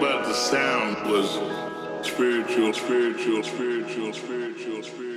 About the sound was spiritual, spiritual, spiritual, spiritual, spiritual,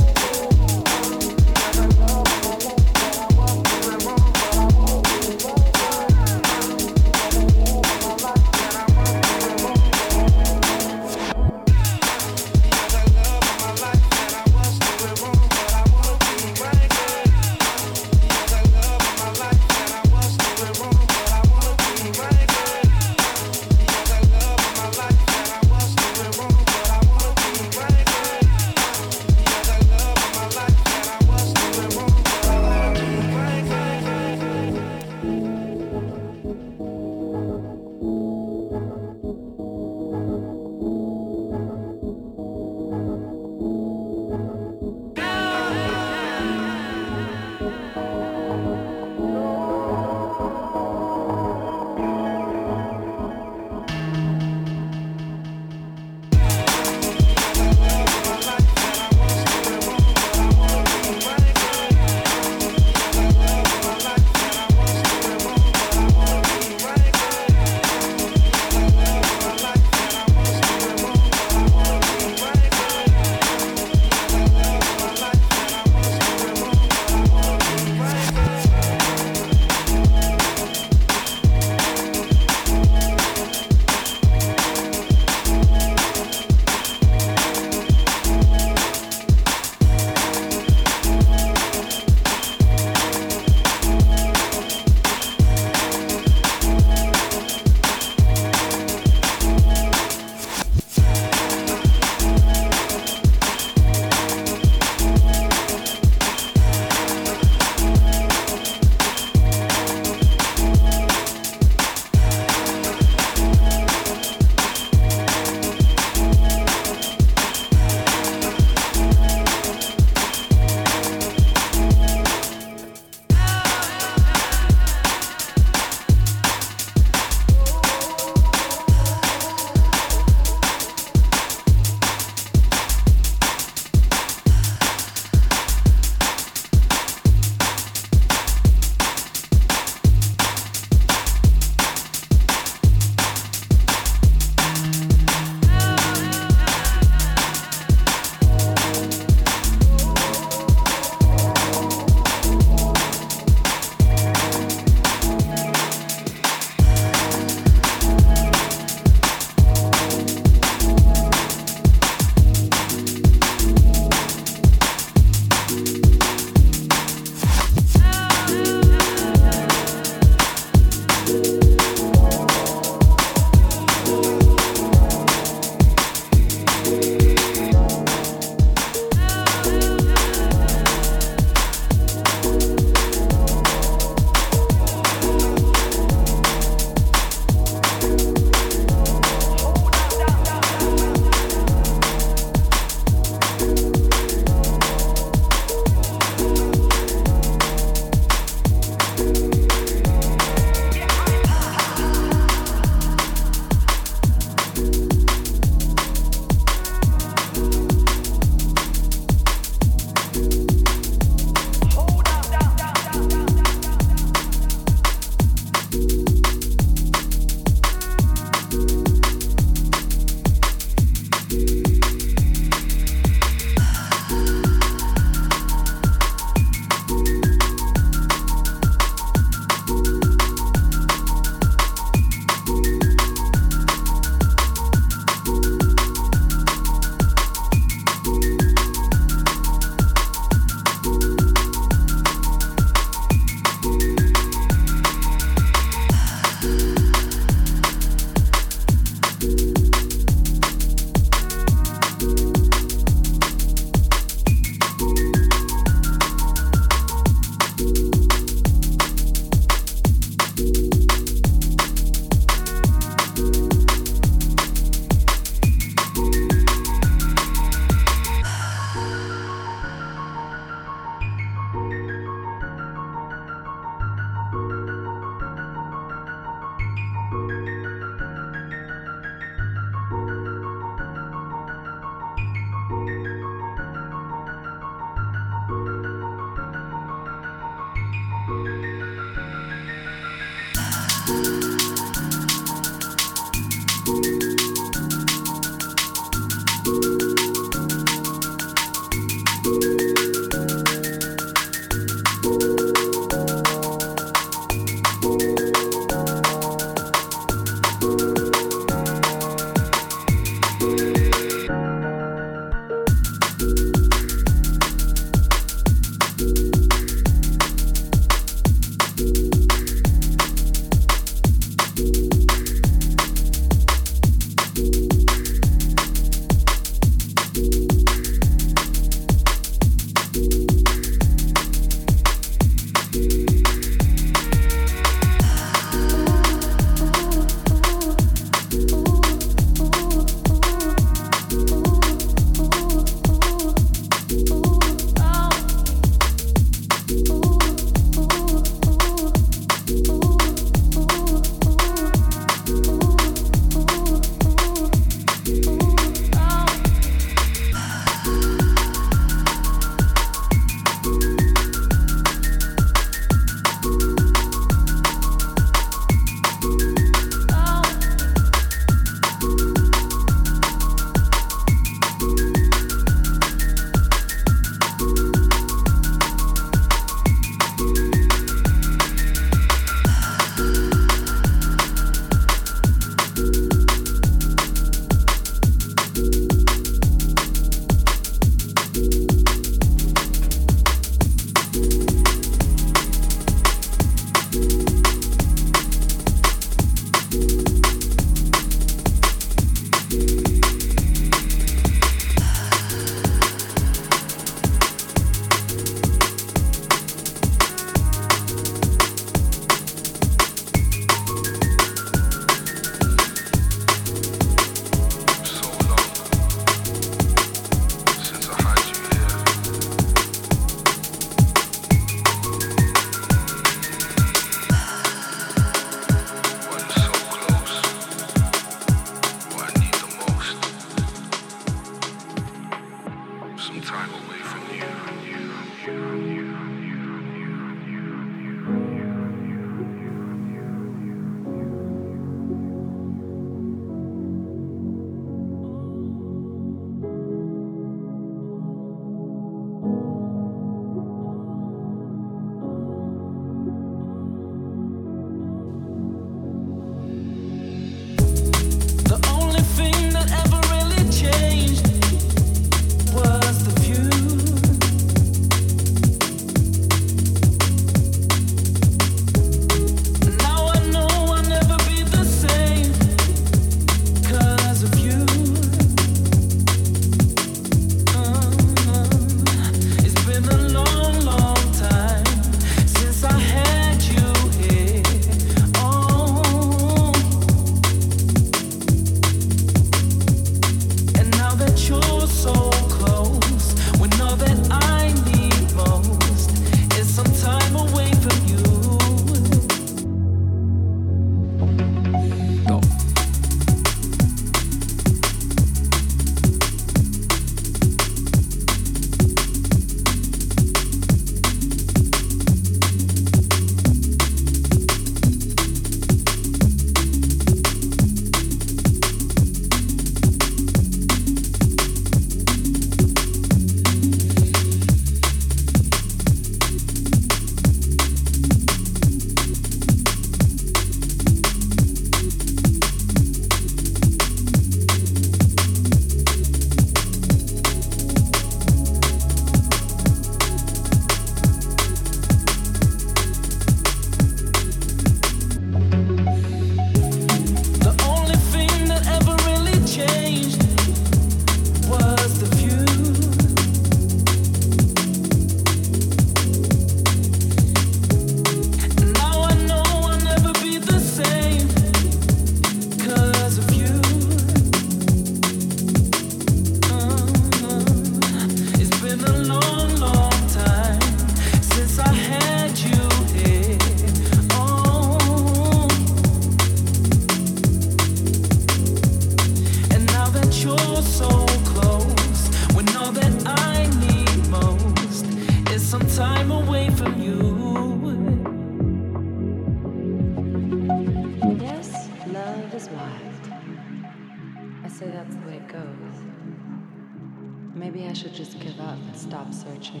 Maybe I should just give up and stop searching.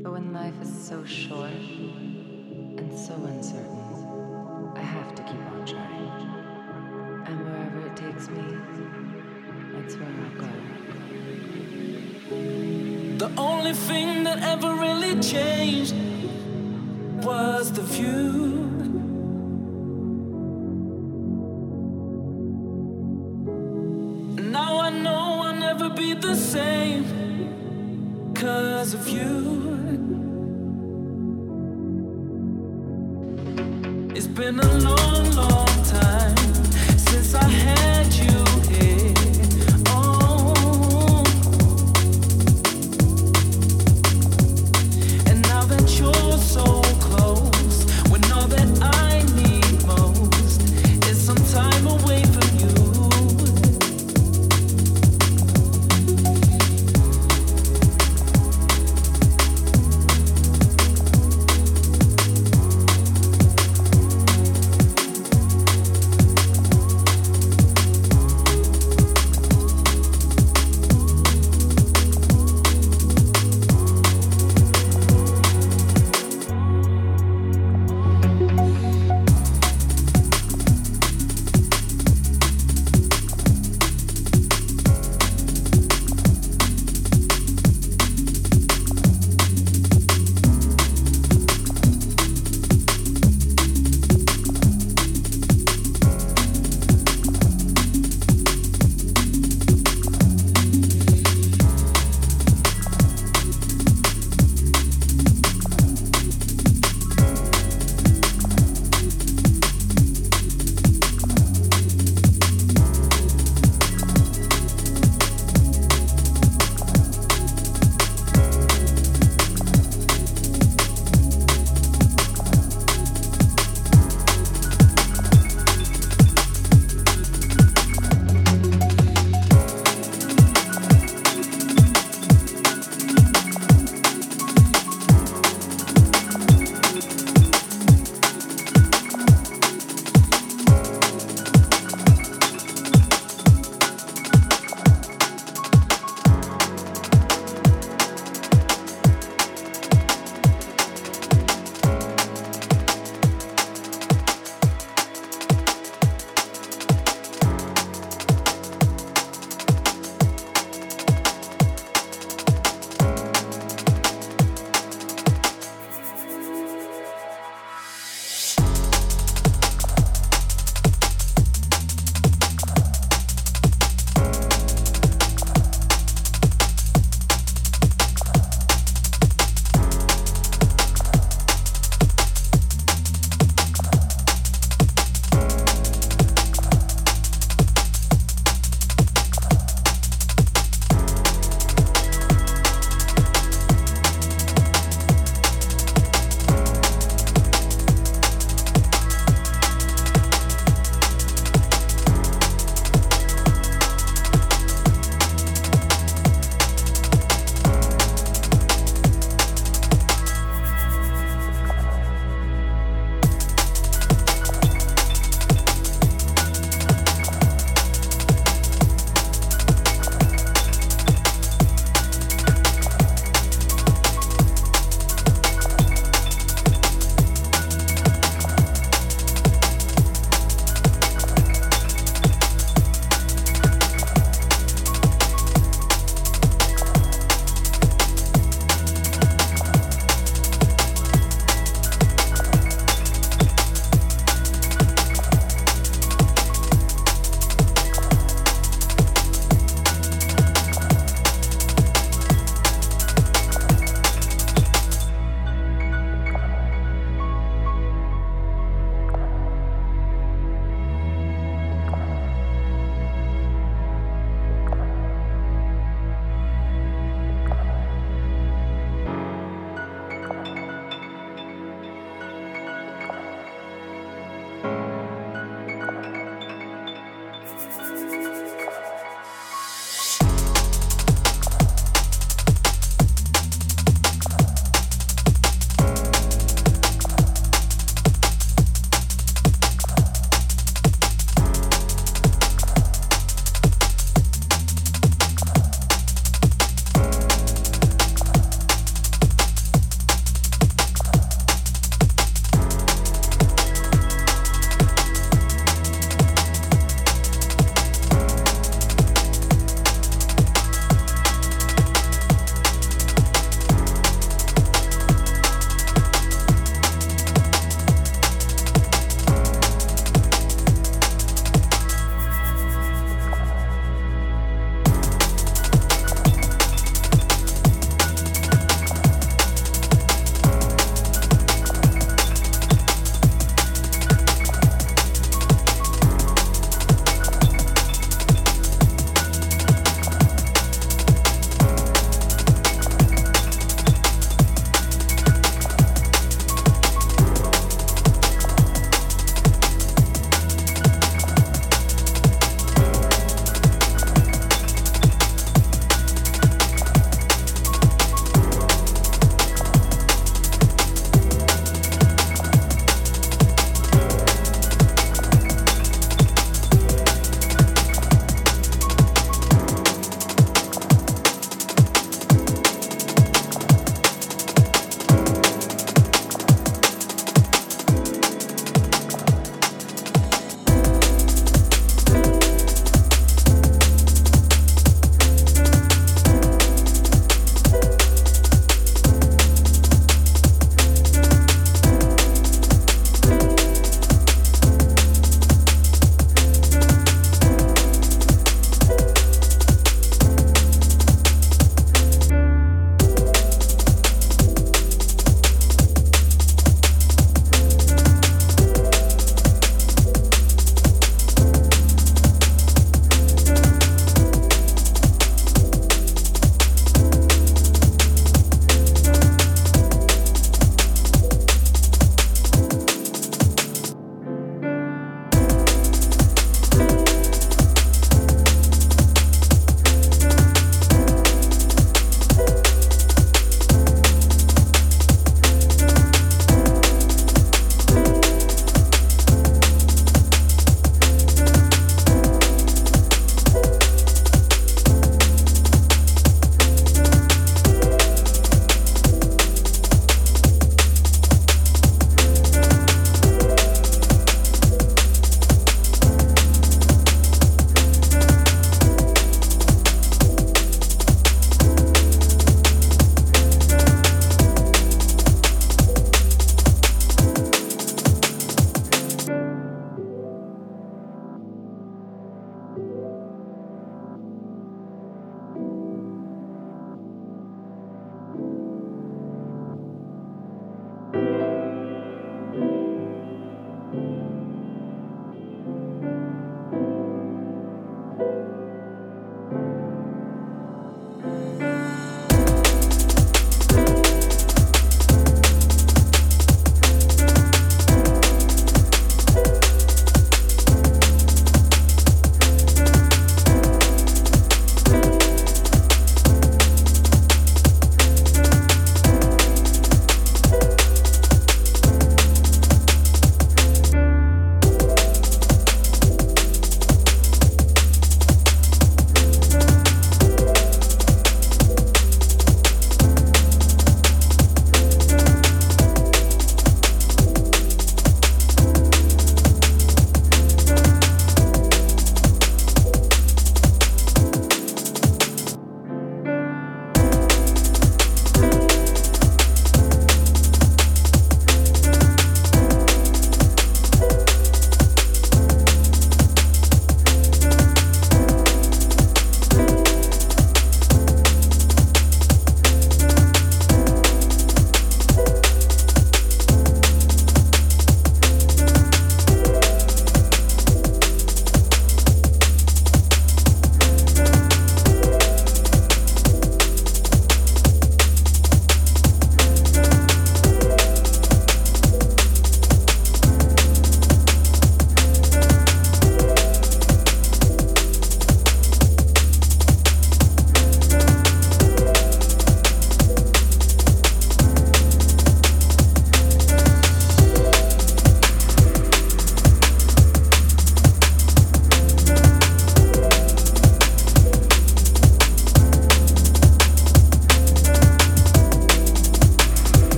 But when life is so short and so uncertain, I have to keep on trying. And wherever it takes me, that's where I'll go. The only thing that ever really changed was the view. Same because of you.